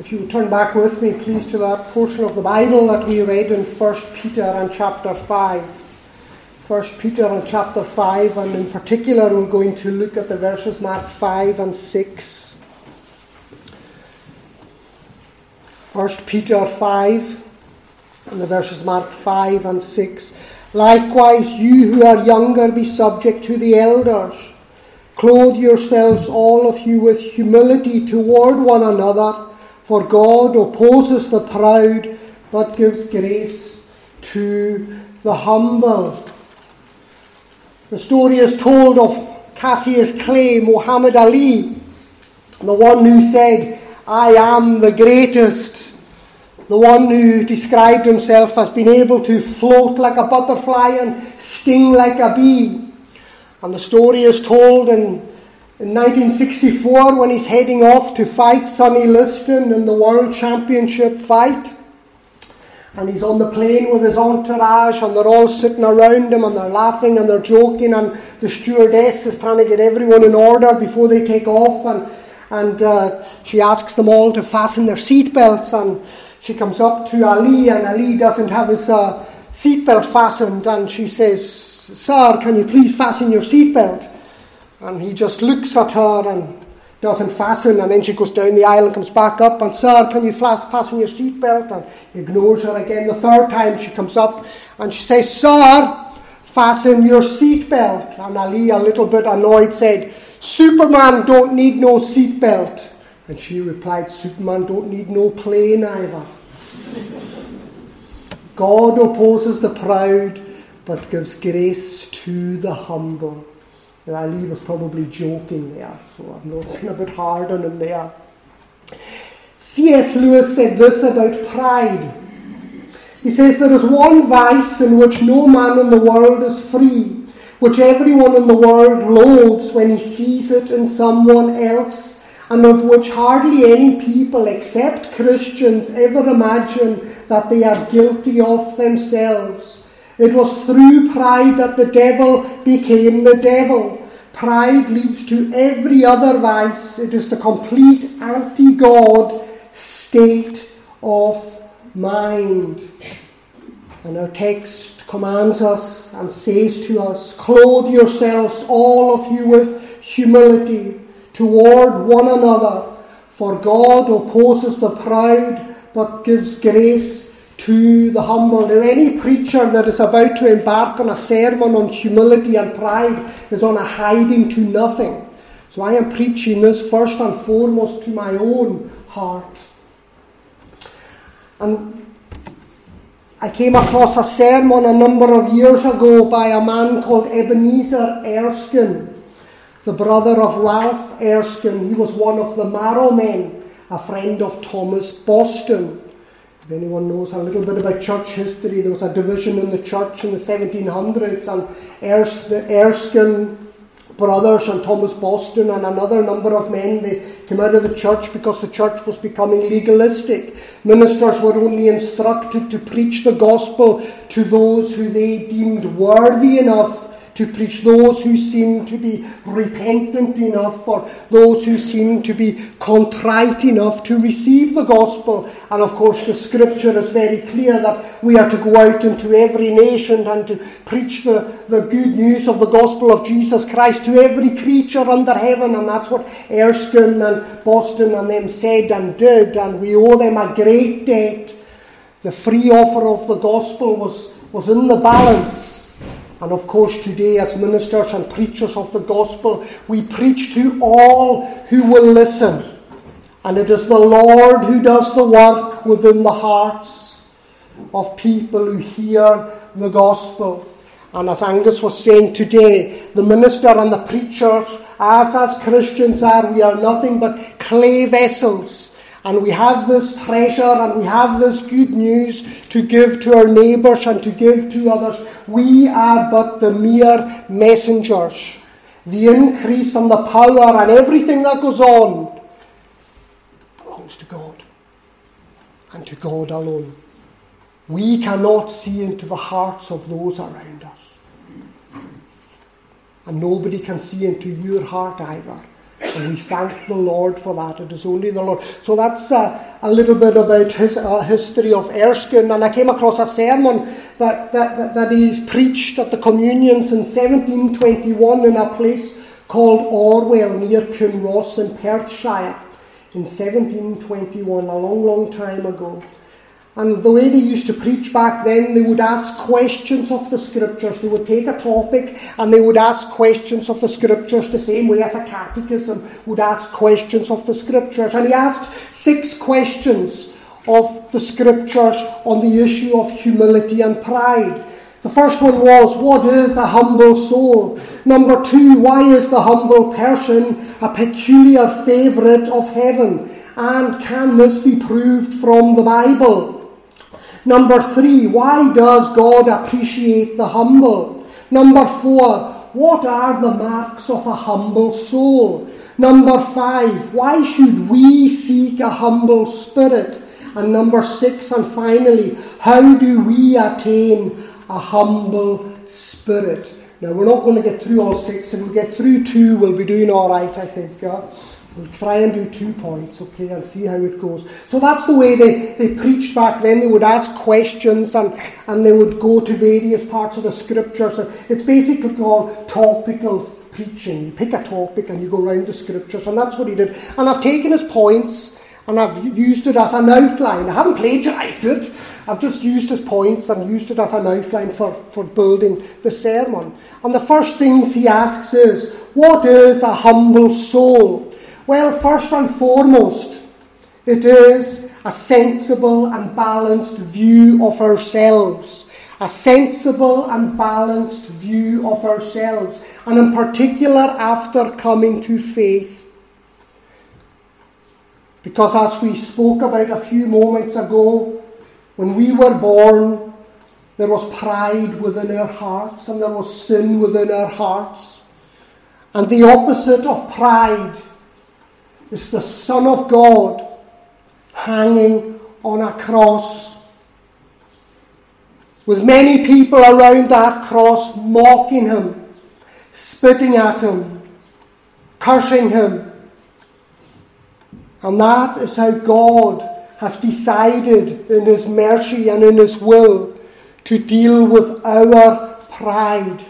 If you turn back with me, please, to that portion of the Bible that we read in 1 Peter and chapter 5. 1 Peter and chapter 5, and in particular, we're going to look at the verses marked 5 and 6. 1 Peter 5, and the verses marked 5 and 6. Likewise, you who are younger, be subject to the elders. Clothe yourselves, all of you, with humility toward one another. For God opposes the proud, but gives grace to the humble. The story is told of Cassius Clay, Muhammad Ali, the one who said, I am the greatest. The one who described himself as being able to float like a butterfly and sting like a bee. And the story is told in in 1964, when he's heading off to fight Sonny Liston in the World Championship fight, and he's on the plane with his entourage, and they're all sitting around him, and they're laughing and they're joking, and the stewardess is trying to get everyone in order before they take off, and and uh, she asks them all to fasten their seatbelts, and she comes up to Ali, and Ali doesn't have his uh, seatbelt fastened, and she says, "Sir, can you please fasten your seatbelt?" And he just looks at her and doesn't fasten, and then she goes down the aisle and comes back up, and sir, can you fasten your seatbelt? And ignores her again. The third time she comes up and she says, Sir, fasten your seatbelt. And Ali, a little bit annoyed, said, Superman don't need no seatbelt. And she replied, Superman don't need no plane either. God opposes the proud, but gives grace to the humble. Ali was probably joking there, so I'm looking a bit hard on him there. C.S. Lewis said this about pride. He says, There is one vice in which no man in the world is free, which everyone in the world loathes when he sees it in someone else, and of which hardly any people except Christians ever imagine that they are guilty of themselves. It was through pride that the devil became the devil. Pride leads to every other vice. It is the complete anti God state of mind. And our text commands us and says to us Clothe yourselves, all of you, with humility toward one another, for God opposes the proud but gives grace to the humble. Now, any preacher that is about to embark on a sermon on humility and pride is on a hiding to nothing. So I am preaching this first and foremost to my own heart. And I came across a sermon a number of years ago by a man called Ebenezer Erskine, the brother of Ralph Erskine. He was one of the Marrow men, a friend of Thomas Boston. If anyone knows a little bit about church history, there was a division in the church in the 1700s, and Ers- the Erskine brothers and Thomas Boston and another number of men, they came out of the church because the church was becoming legalistic. Ministers were only instructed to preach the gospel to those who they deemed worthy enough to preach those who seem to be repentant enough or those who seem to be contrite enough to receive the gospel. And of course, the scripture is very clear that we are to go out into every nation and to preach the, the good news of the gospel of Jesus Christ to every creature under heaven. And that's what Erskine and Boston and them said and did. And we owe them a great debt. The free offer of the gospel was, was in the balance and of course, today, as ministers and preachers of the gospel, we preach to all who will listen. And it is the Lord who does the work within the hearts of people who hear the gospel. And as Angus was saying today, the minister and the preachers, as as Christians are, we are nothing but clay vessels and we have this treasure and we have this good news to give to our neighbours and to give to others. We are but the mere messengers. The increase and the power and everything that goes on belongs to God and to God alone. We cannot see into the hearts of those around us. And nobody can see into your heart either And we thank the Lord for that. It is only the Lord. So that's uh, a little bit about his uh, history of Erskine. And I came across a sermon that, that, that, that he preached at the communions in 1721 in a place called Orwell near Kinross in Perthshire in 1721, a long, long time ago. And the way they used to preach back then, they would ask questions of the scriptures. They would take a topic and they would ask questions of the scriptures the same way as a catechism would ask questions of the scriptures. And he asked six questions of the scriptures on the issue of humility and pride. The first one was, What is a humble soul? Number two, Why is the humble person a peculiar favourite of heaven? And can this be proved from the Bible? Number three, why does God appreciate the humble? Number four, what are the marks of a humble soul? Number five, why should we seek a humble spirit? And number six, and finally, how do we attain a humble spirit? Now, we're not going to get through all six. If we get through two, we'll be doing all right, I think. Uh, We'll try and do two points, okay, and see how it goes. So that's the way they, they preached back then. They would ask questions and, and they would go to various parts of the scriptures. And it's basically called topical preaching. You pick a topic and you go around the scriptures, and that's what he did. And I've taken his points and I've used it as an outline. I haven't plagiarized it, I've just used his points and used it as an outline for, for building the sermon. And the first things he asks is, What is a humble soul? Well, first and foremost, it is a sensible and balanced view of ourselves. A sensible and balanced view of ourselves, and in particular after coming to faith. Because as we spoke about a few moments ago, when we were born, there was pride within our hearts and there was sin within our hearts. And the opposite of pride is the Son of God hanging on a cross. With many people around that cross mocking him, spitting at him, cursing him. And that is how God has decided in His mercy and in His will to deal with our pride.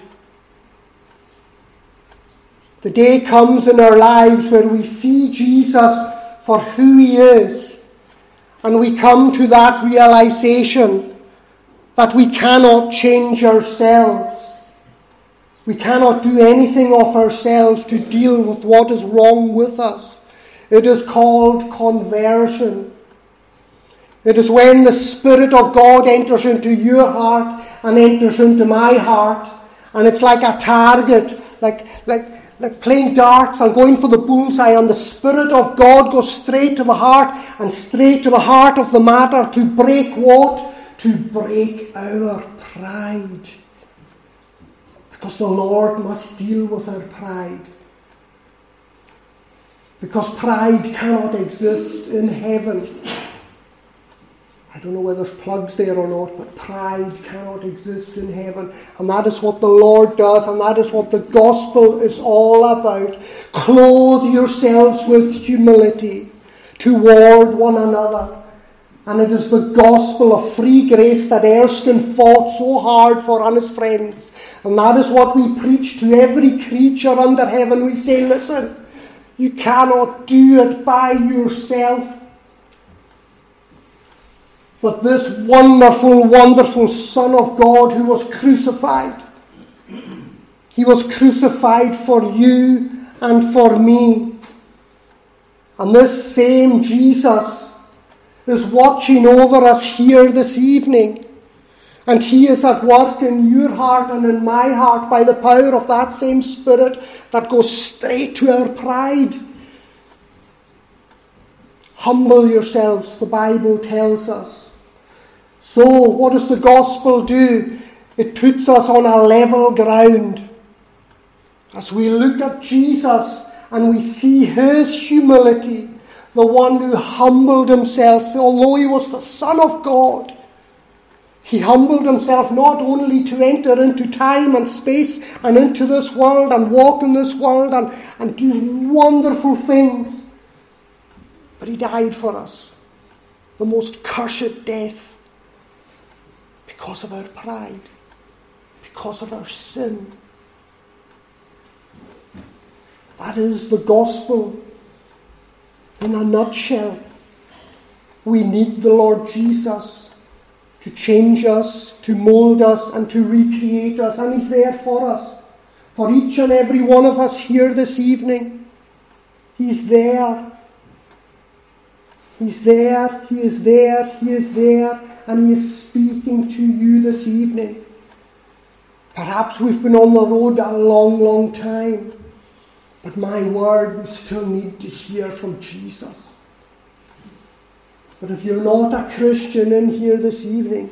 The day comes in our lives where we see Jesus for who he is, and we come to that realization that we cannot change ourselves. We cannot do anything of ourselves to deal with what is wrong with us. It is called conversion. It is when the Spirit of God enters into your heart and enters into my heart, and it's like a target, like, like like playing darts and going for the bullseye, and the Spirit of God goes straight to the heart and straight to the heart of the matter to break what? To break our pride. Because the Lord must deal with our pride. Because pride cannot exist in heaven. I don't know whether there's plugs there or not, but pride cannot exist in heaven. And that is what the Lord does, and that is what the gospel is all about. Clothe yourselves with humility toward one another. And it is the gospel of free grace that Erskine fought so hard for on his friends. And that is what we preach to every creature under heaven. We say, listen, you cannot do it by yourself. But this wonderful, wonderful Son of God who was crucified, he was crucified for you and for me. And this same Jesus is watching over us here this evening. And He is at work in your heart and in my heart by the power of that same Spirit that goes straight to our pride. Humble yourselves, the Bible tells us. So, what does the gospel do? It puts us on a level ground. As we look at Jesus and we see his humility, the one who humbled himself, although he was the Son of God, He humbled himself not only to enter into time and space and into this world and walk in this world and, and do wonderful things, but he died for us. The most cursed death because of our pride, because of our sin. That is the gospel in a nutshell. We need the Lord Jesus to change us, to mold us, and to recreate us, and He's there for us. For each and every one of us here this evening, He's there. He's there, He is there, He is there, and He is speaking to you this evening. Perhaps we've been on the road a long, long time, but my word, we still need to hear from Jesus. But if you're not a Christian in here this evening,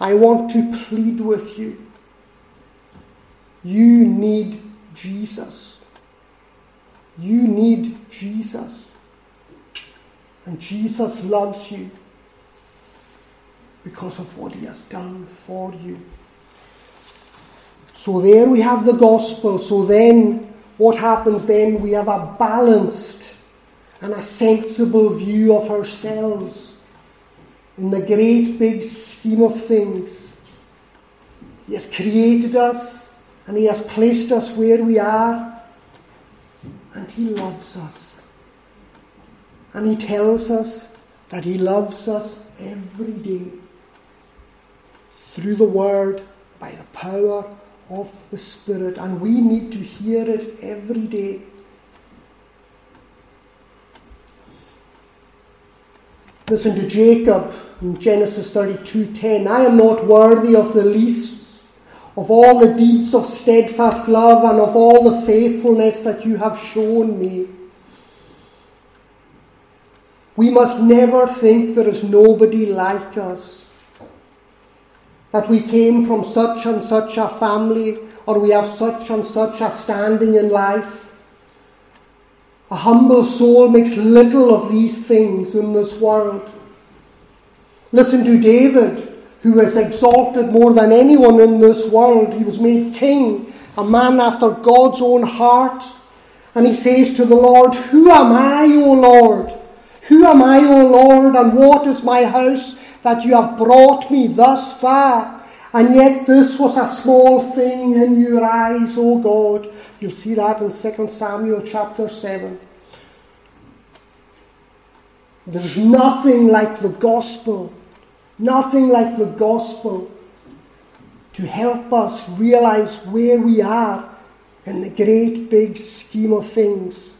I want to plead with you. You need Jesus. You need Jesus. And Jesus loves you because of what he has done for you. So there we have the gospel. So then, what happens then? We have a balanced and a sensible view of ourselves in the great big scheme of things. He has created us and He has placed us where we are, and He loves us. And He tells us that He loves us every day through the Word by the power of the Spirit, and we need to hear it every day. Listen to Jacob in Genesis 32:10. I am not worthy of the least of all the deeds of steadfast love and of all the faithfulness that you have shown me. We must never think there is nobody like us. That we came from such and such a family or we have such and such a standing in life. A humble soul makes little of these things in this world. Listen to David, who was exalted more than anyone in this world. He was made king, a man after God's own heart. And he says to the Lord, Who am I, O Lord? Who am I, O Lord, and what is my house that you have brought me thus far? And yet this was a small thing in your eyes, O God. You'll see that in 2 Samuel chapter 7. There's nothing like the gospel, nothing like the gospel to help us realize where we are in the great big scheme of things.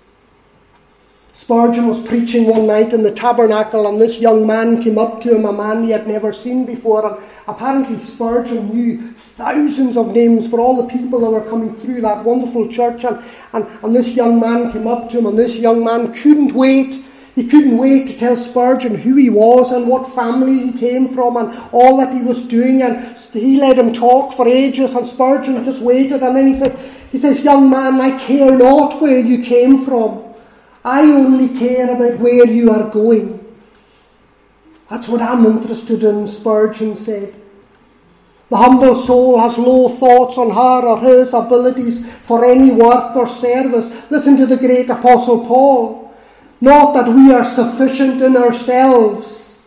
Spurgeon was preaching one night in the tabernacle, and this young man came up to him, a man he had never seen before. And apparently, Spurgeon knew thousands of names for all the people that were coming through that wonderful church. And, and, and this young man came up to him, and this young man couldn't wait. He couldn't wait to tell Spurgeon who he was and what family he came from and all that he was doing. And he let him talk for ages, and Spurgeon just waited. And then he said, he says, Young man, I care not where you came from. I only care about where you are going. That's what I'm interested in, Spurgeon said. The humble soul has low thoughts on her or his abilities for any work or service. Listen to the great Apostle Paul. Not that we are sufficient in ourselves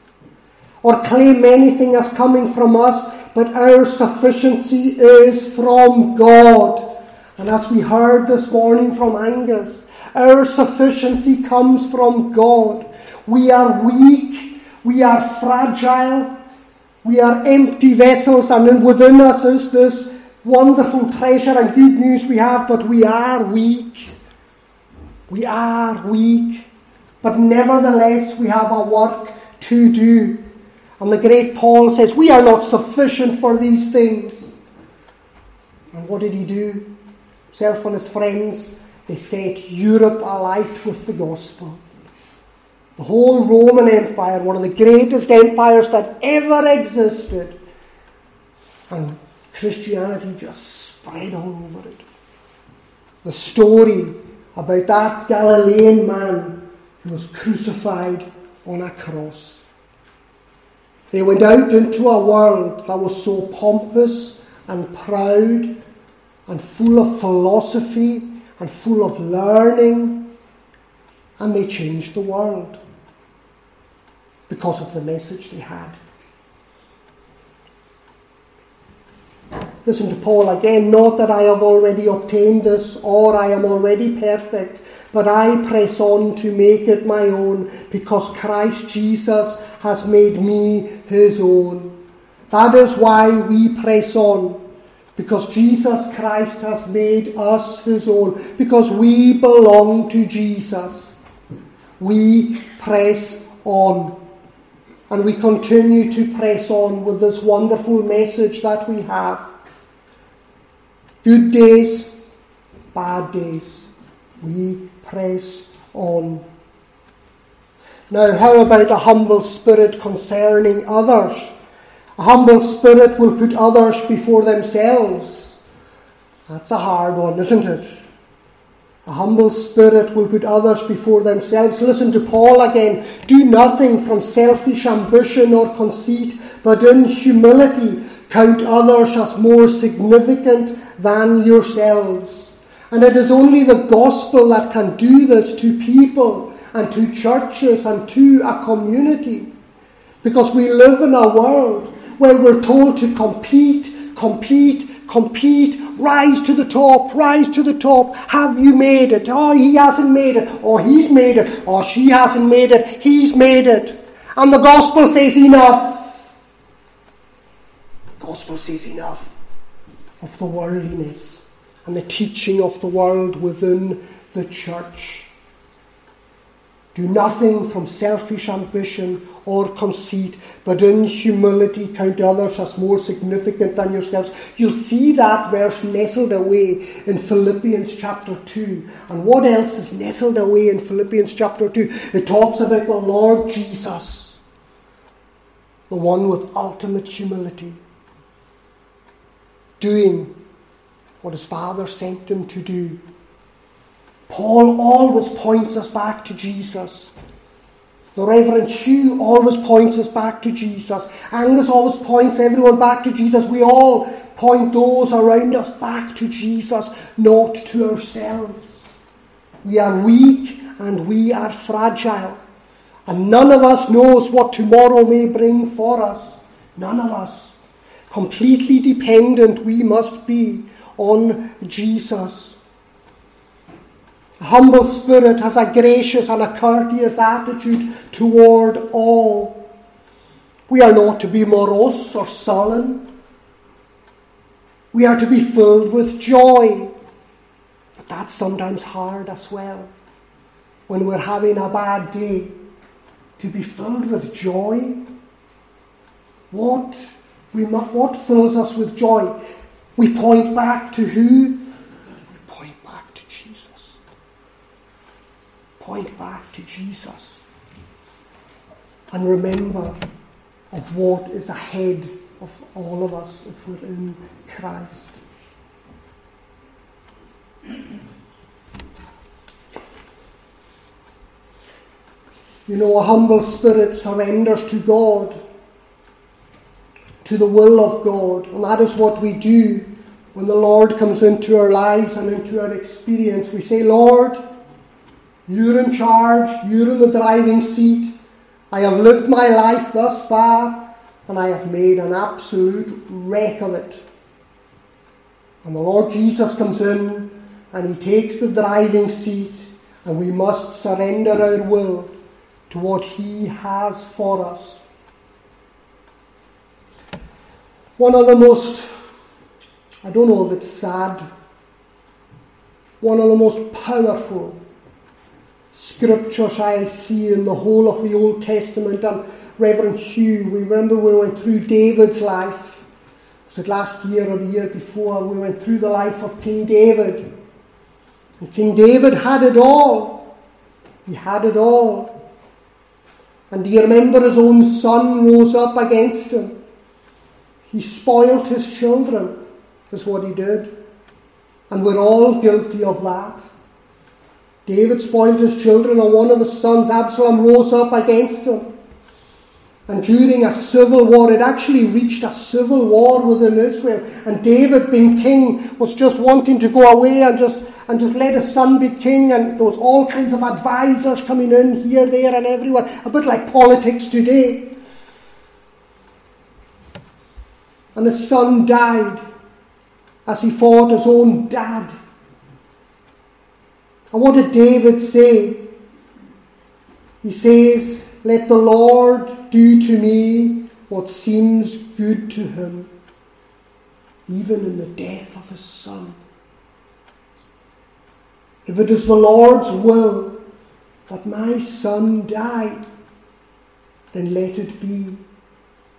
or claim anything as coming from us, but our sufficiency is from God. And as we heard this morning from Angus, our sufficiency comes from God. We are weak, we are fragile, we are empty vessels, and within us is this wonderful treasure and good news we have, but we are weak. We are weak, but nevertheless we have a work to do. And the great Paul says, We are not sufficient for these things. And what did he do? Himself and his friends they set Europe alight with the gospel. The whole Roman Empire, one of the greatest empires that ever existed, and Christianity just spread all over it. The story about that Galilean man who was crucified on a cross. They went out into a world that was so pompous and proud and full of philosophy and full of learning, and they changed the world because of the message they had. Listen to Paul again. Not that I have already obtained this or I am already perfect, but I press on to make it my own because Christ Jesus has made me his own. That is why we press on. Because Jesus Christ has made us his own. Because we belong to Jesus. We press on. And we continue to press on with this wonderful message that we have. Good days, bad days, we press on. Now, how about a humble spirit concerning others? A humble spirit will put others before themselves. That's a hard one, isn't it? A humble spirit will put others before themselves. Listen to Paul again. Do nothing from selfish ambition or conceit, but in humility count others as more significant than yourselves. And it is only the gospel that can do this to people and to churches and to a community. Because we live in a world where we're told to compete, compete, compete, rise to the top, rise to the top. Have you made it? Oh, he hasn't made it. Or oh, he's made it. Or oh, she hasn't made it. He's made it. And the gospel says enough. The gospel says enough of the worldliness and the teaching of the world within the church. Do nothing from selfish ambition or conceit, but in humility count others as more significant than yourselves. You'll see that verse nestled away in Philippians chapter 2. And what else is nestled away in Philippians chapter 2? It talks about the Lord Jesus, the one with ultimate humility, doing what his Father sent him to do Paul always points us back to Jesus. The Reverend Hugh always points us back to Jesus. Angus always points everyone back to Jesus. We all point those around us back to Jesus, not to ourselves. We are weak and we are fragile. And none of us knows what tomorrow may bring for us. None of us. Completely dependent we must be on Jesus. Humble spirit has a gracious and a courteous attitude toward all. We are not to be morose or sullen. We are to be filled with joy. But that's sometimes hard as well. When we're having a bad day, to be filled with joy. What, we, what fills us with joy? We point back to who? Point back to Jesus and remember of what is ahead of all of us if we're in Christ. You know, a humble spirit surrenders to God, to the will of God, and that is what we do when the Lord comes into our lives and into our experience. We say, Lord, you're in charge, you're in the driving seat. I have lived my life thus far, and I have made an absolute wreck of it. And the Lord Jesus comes in and he takes the driving seat, and we must surrender our will to what he has for us. One of the most, I don't know if it's sad, one of the most powerful scriptures I see in the whole of the Old Testament. And Reverend Hugh, we remember we went through David's life. Was it last year or the year before? We went through the life of King David. And King David had it all. He had it all. And do you remember his own son rose up against him? He spoilt his children, is what he did. And we're all guilty of that. David spoiled his children, and one of his sons, Absalom, rose up against him. And during a civil war, it actually reached a civil war within Israel. And David, being king, was just wanting to go away and just and just let his son be king. And there was all kinds of advisors coming in here, there, and everywhere. A bit like politics today. And his son died as he fought his own dad. And what did David say? He says, Let the Lord do to me what seems good to him, even in the death of his son. If it is the Lord's will that my son die, then let it be.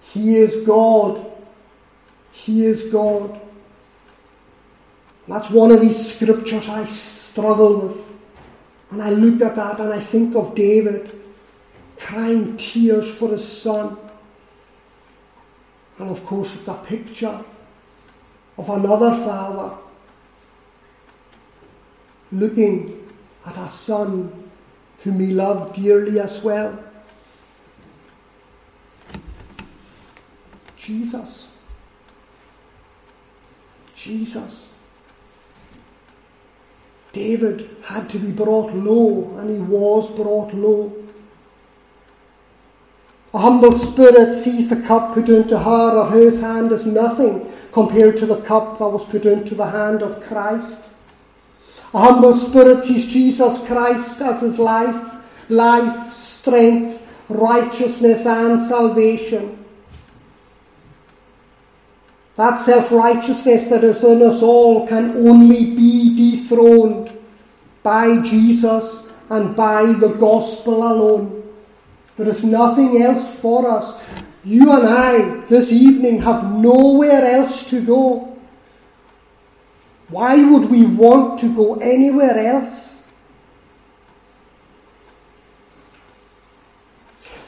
He is God. He is God. That's one of these scriptures I struggle with. And I look at that and I think of David crying tears for his son. And of course, it's a picture of another father looking at a son whom he loved dearly as well. Jesus. Jesus. David had to be brought low, and he was brought low. A humble spirit sees the cup put into her or his hand as nothing compared to the cup that was put into the hand of Christ. A humble spirit sees Jesus Christ as his life, life, strength, righteousness, and salvation. That self righteousness that is in us all can only be dethroned by Jesus and by the gospel alone. There is nothing else for us. You and I this evening have nowhere else to go. Why would we want to go anywhere else?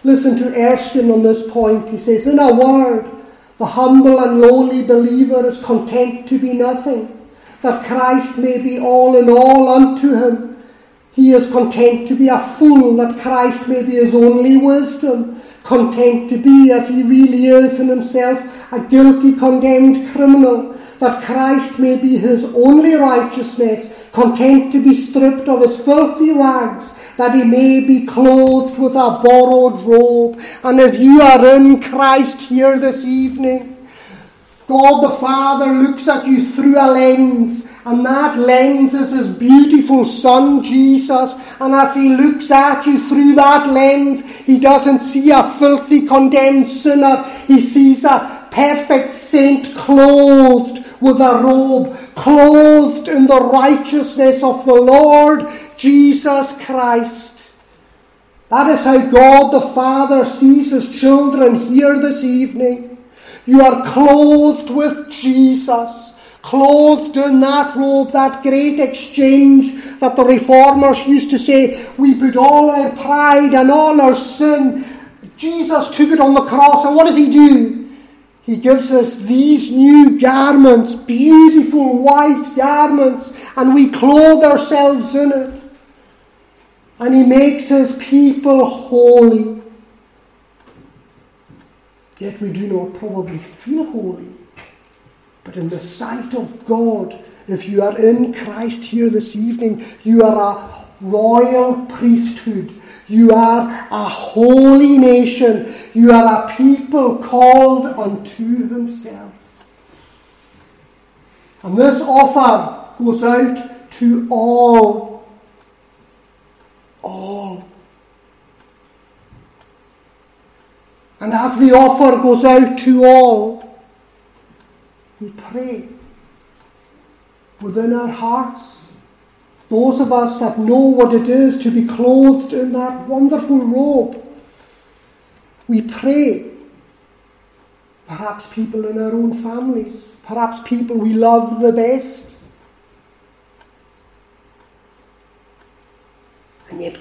Listen to Erskine on this point. He says, In a word, the humble and lowly believer is content to be nothing, that Christ may be all in all unto him. He is content to be a fool, that Christ may be his only wisdom, content to be as he really is in himself, a guilty, condemned criminal, that Christ may be his only righteousness, content to be stripped of his filthy rags, that he may be clothed with a borrowed robe. And if you are in Christ here this evening, God the Father looks at you through a lens, and that lens is His beautiful Son, Jesus. And as He looks at you through that lens, He doesn't see a filthy, condemned sinner. He sees a perfect saint clothed with a robe, clothed in the righteousness of the Lord Jesus Christ. That is how God the Father sees his children here this evening. You are clothed with Jesus, clothed in that robe, that great exchange that the reformers used to say, we put all our pride and all our sin. Jesus took it on the cross, and what does he do? He gives us these new garments, beautiful white garments, and we clothe ourselves in it. And He makes His people holy. Yet we do not probably feel holy. But in the sight of God, if you are in Christ here this evening, you are a royal priesthood. You are a holy nation. You are a people called unto himself. And this offer goes out to all. All. And as the offer goes out to all, we pray within our hearts those of us that know what it is to be clothed in that wonderful robe, we pray. Perhaps people in our own families, perhaps people we love the best.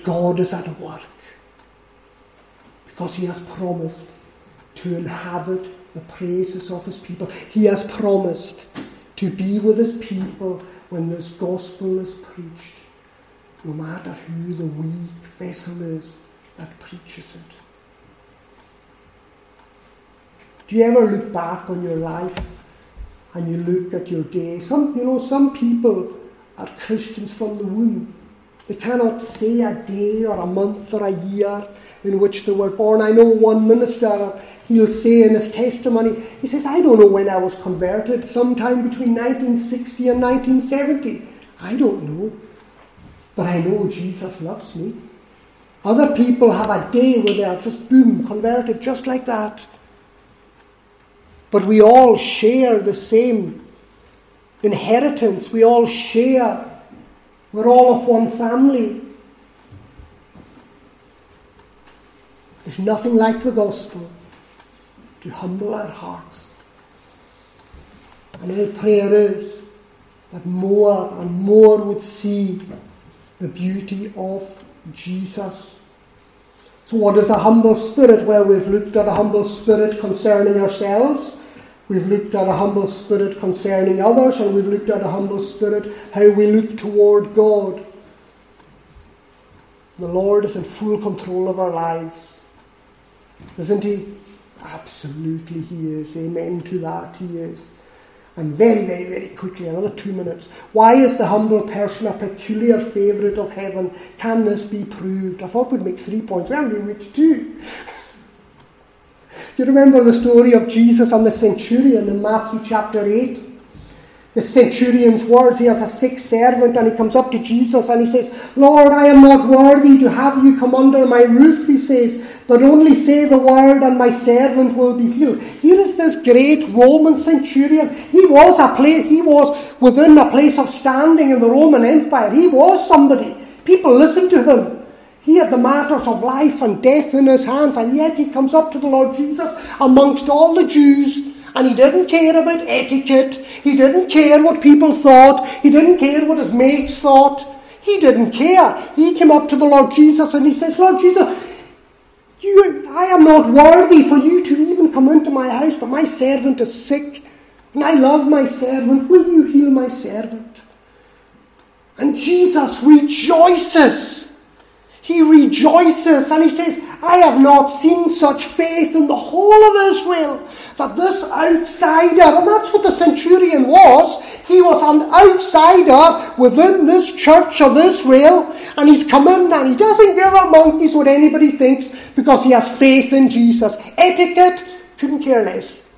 God is at work because He has promised to inhabit the praises of His people. He has promised to be with His people when this gospel is preached, no matter who the weak vessel is that preaches it. Do you ever look back on your life and you look at your day? Some, you know, some people are Christians from the womb. They cannot say a day or a month or a year in which they were born. I know one minister, he'll say in his testimony, he says, I don't know when I was converted, sometime between 1960 and 1970. I don't know. But I know Jesus loves me. Other people have a day where they are just boom, converted just like that. But we all share the same inheritance. We all share. We're all of one family. There's nothing like the gospel to humble our hearts. And our prayer is that more and more would see the beauty of Jesus. So, what is a humble spirit? Well, we've looked at a humble spirit concerning ourselves. We've looked at a humble spirit concerning others, and we've looked at a humble spirit how we look toward God. The Lord is in full control of our lives. Isn't He? Absolutely, He is. Amen to that, He is. And very, very, very quickly, another two minutes. Why is the humble person a peculiar favourite of heaven? Can this be proved? I thought we'd make three points. We haven't reached two. You remember the story of Jesus and the centurion in Matthew chapter 8? The centurion's words, he has a sick servant and he comes up to Jesus and he says, Lord, I am not worthy to have you come under my roof, he says, but only say the word and my servant will be healed. Here is this great Roman centurion. He was a place, he was within a place of standing in the Roman Empire. He was somebody. People listened to him. He had the matters of life and death in his hands, and yet he comes up to the Lord Jesus amongst all the Jews, and he didn't care about etiquette. He didn't care what people thought. He didn't care what his mates thought. He didn't care. He came up to the Lord Jesus and he says, Lord Jesus, you, I am not worthy for you to even come into my house, but my servant is sick, and I love my servant. Will you heal my servant? And Jesus rejoices. He rejoices and he says, I have not seen such faith in the whole of Israel that this outsider, and that's what the centurion was, he was an outsider within this church of Israel, and he's come in and he doesn't give a monkey's what anybody thinks because he has faith in Jesus. Etiquette, couldn't care less.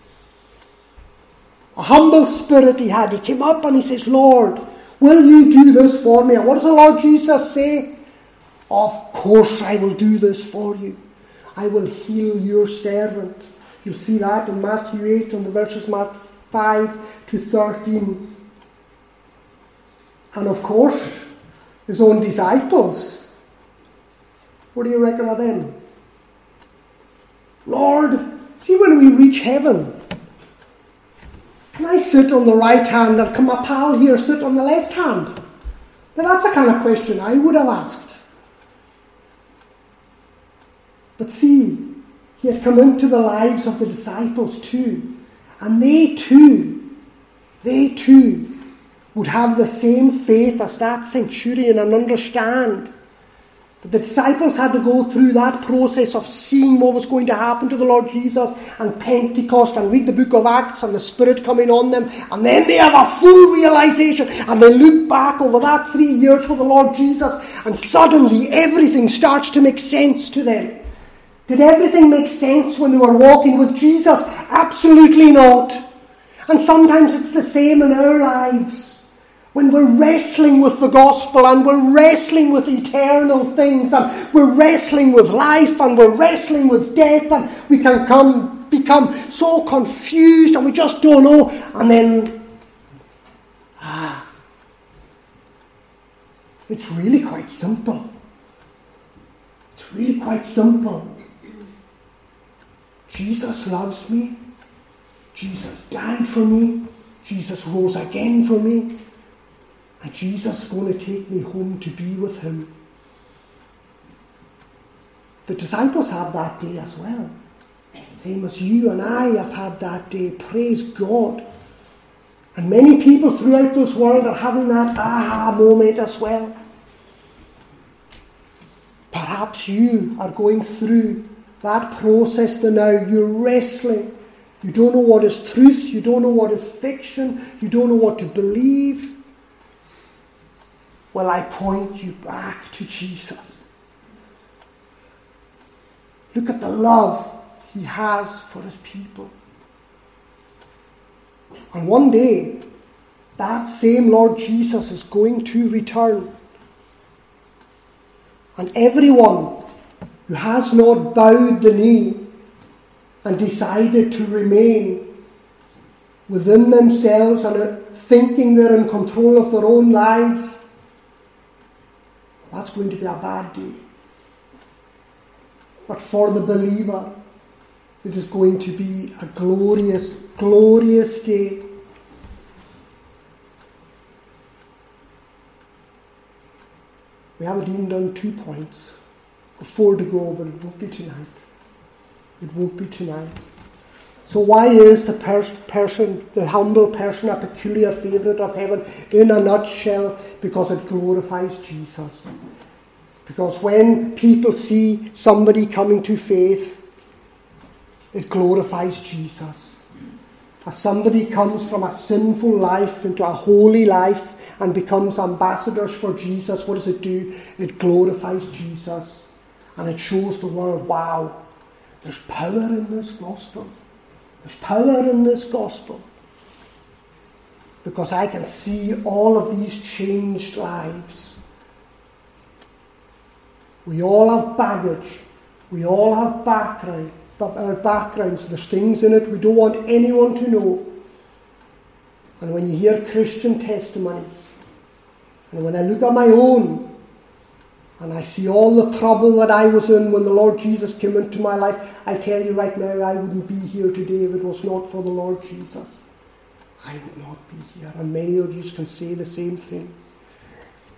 A humble spirit he had. He came up and he says, Lord, will you do this for me? And what does the Lord Jesus say? Of course I will do this for you. I will heal your servant. You'll see that in Matthew 8 and the verses Mark 5 to 13. And of course, his own disciples. What do you reckon of them? Lord, see when we reach heaven, can I sit on the right hand and can my pal here sit on the left hand? Now that's the kind of question I would have asked. But see, he had come into the lives of the disciples too. And they too, they too would have the same faith as that centurion and understand. But the disciples had to go through that process of seeing what was going to happen to the Lord Jesus and Pentecost and read the book of Acts and the Spirit coming on them. And then they have a full realization and they look back over that three years for the Lord Jesus and suddenly everything starts to make sense to them. Did everything make sense when they were walking with Jesus? Absolutely not. And sometimes it's the same in our lives. When we're wrestling with the gospel and we're wrestling with eternal things and we're wrestling with life and we're wrestling with death and we can come, become so confused and we just don't know. And then, ah, it's really quite simple. It's really quite simple. Jesus loves me. Jesus died for me. Jesus rose again for me. And Jesus is going to take me home to be with him. The disciples had that day as well. Same as you and I have had that day. Praise God. And many people throughout this world are having that aha moment as well. Perhaps you are going through that process the now. You're wrestling. You don't know what is truth. You don't know what is fiction. You don't know what to believe. Well, I point you back to Jesus. Look at the love he has for his people. And one day, that same Lord Jesus is going to return. And everyone who has not bowed the knee and decided to remain within themselves and thinking they're in control of their own lives, that's going to be a bad day. But for the believer, it is going to be a glorious, glorious day. We haven't even done two points. Four to go, but it won't be tonight. It won't be tonight. So why is the pers- person, the humble person, a peculiar favourite of heaven? In a nutshell, because it glorifies Jesus. Because when people see somebody coming to faith, it glorifies Jesus. As somebody comes from a sinful life into a holy life and becomes ambassadors for Jesus, what does it do? It glorifies Jesus. And it shows the world, wow, there's power in this gospel. There's power in this gospel. Because I can see all of these changed lives. We all have baggage. We all have background, uh, backgrounds. There's things in it we don't want anyone to know. And when you hear Christian testimonies, and when I look at my own, and I see all the trouble that I was in when the Lord Jesus came into my life, I tell you right now, I wouldn't be here today if it was not for the Lord Jesus. I would not be here. And many of you can say the same thing.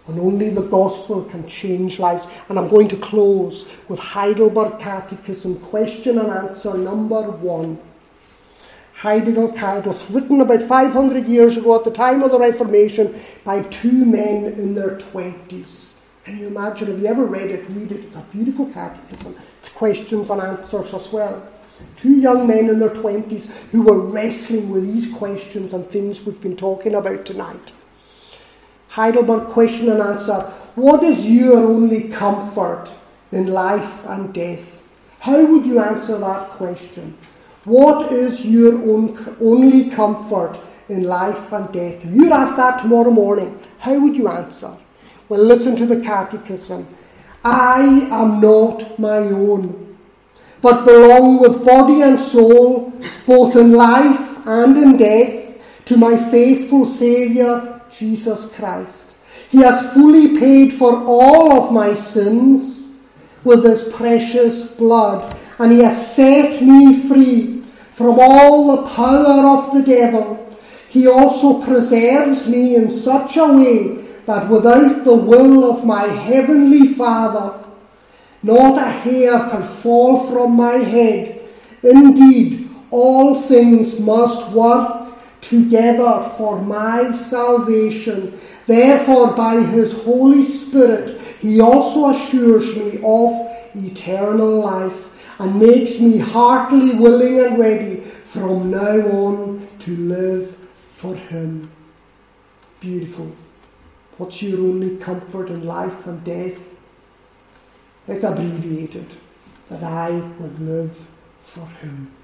And only the gospel can change lives. And I'm going to close with Heidelberg Catechism, question and answer number one. Heidelberg Catechism was written about 500 years ago at the time of the Reformation by two men in their 20s. Can you imagine? Have you ever read it? Read it. It's a beautiful catechism. It's questions and answers as well. Two young men in their 20s who were wrestling with these questions and things we've been talking about tonight. Heidelberg question and answer What is your only comfort in life and death? How would you answer that question? What is your own, only comfort in life and death? If you were asked that tomorrow morning, how would you answer? Well, listen to the catechism. I am not my own, but belong with body and soul, both in life and in death, to my faithful Saviour Jesus Christ. He has fully paid for all of my sins with his precious blood, and he has set me free from all the power of the devil. He also preserves me in such a way that without the will of my heavenly Father, not a hair can fall from my head. Indeed, all things must work together for my salvation. Therefore, by his Holy Spirit, he also assures me of eternal life and makes me heartily willing and ready from now on to live for him. Beautiful. What's your only comfort in life and death? It's abbreviated that I would live for him.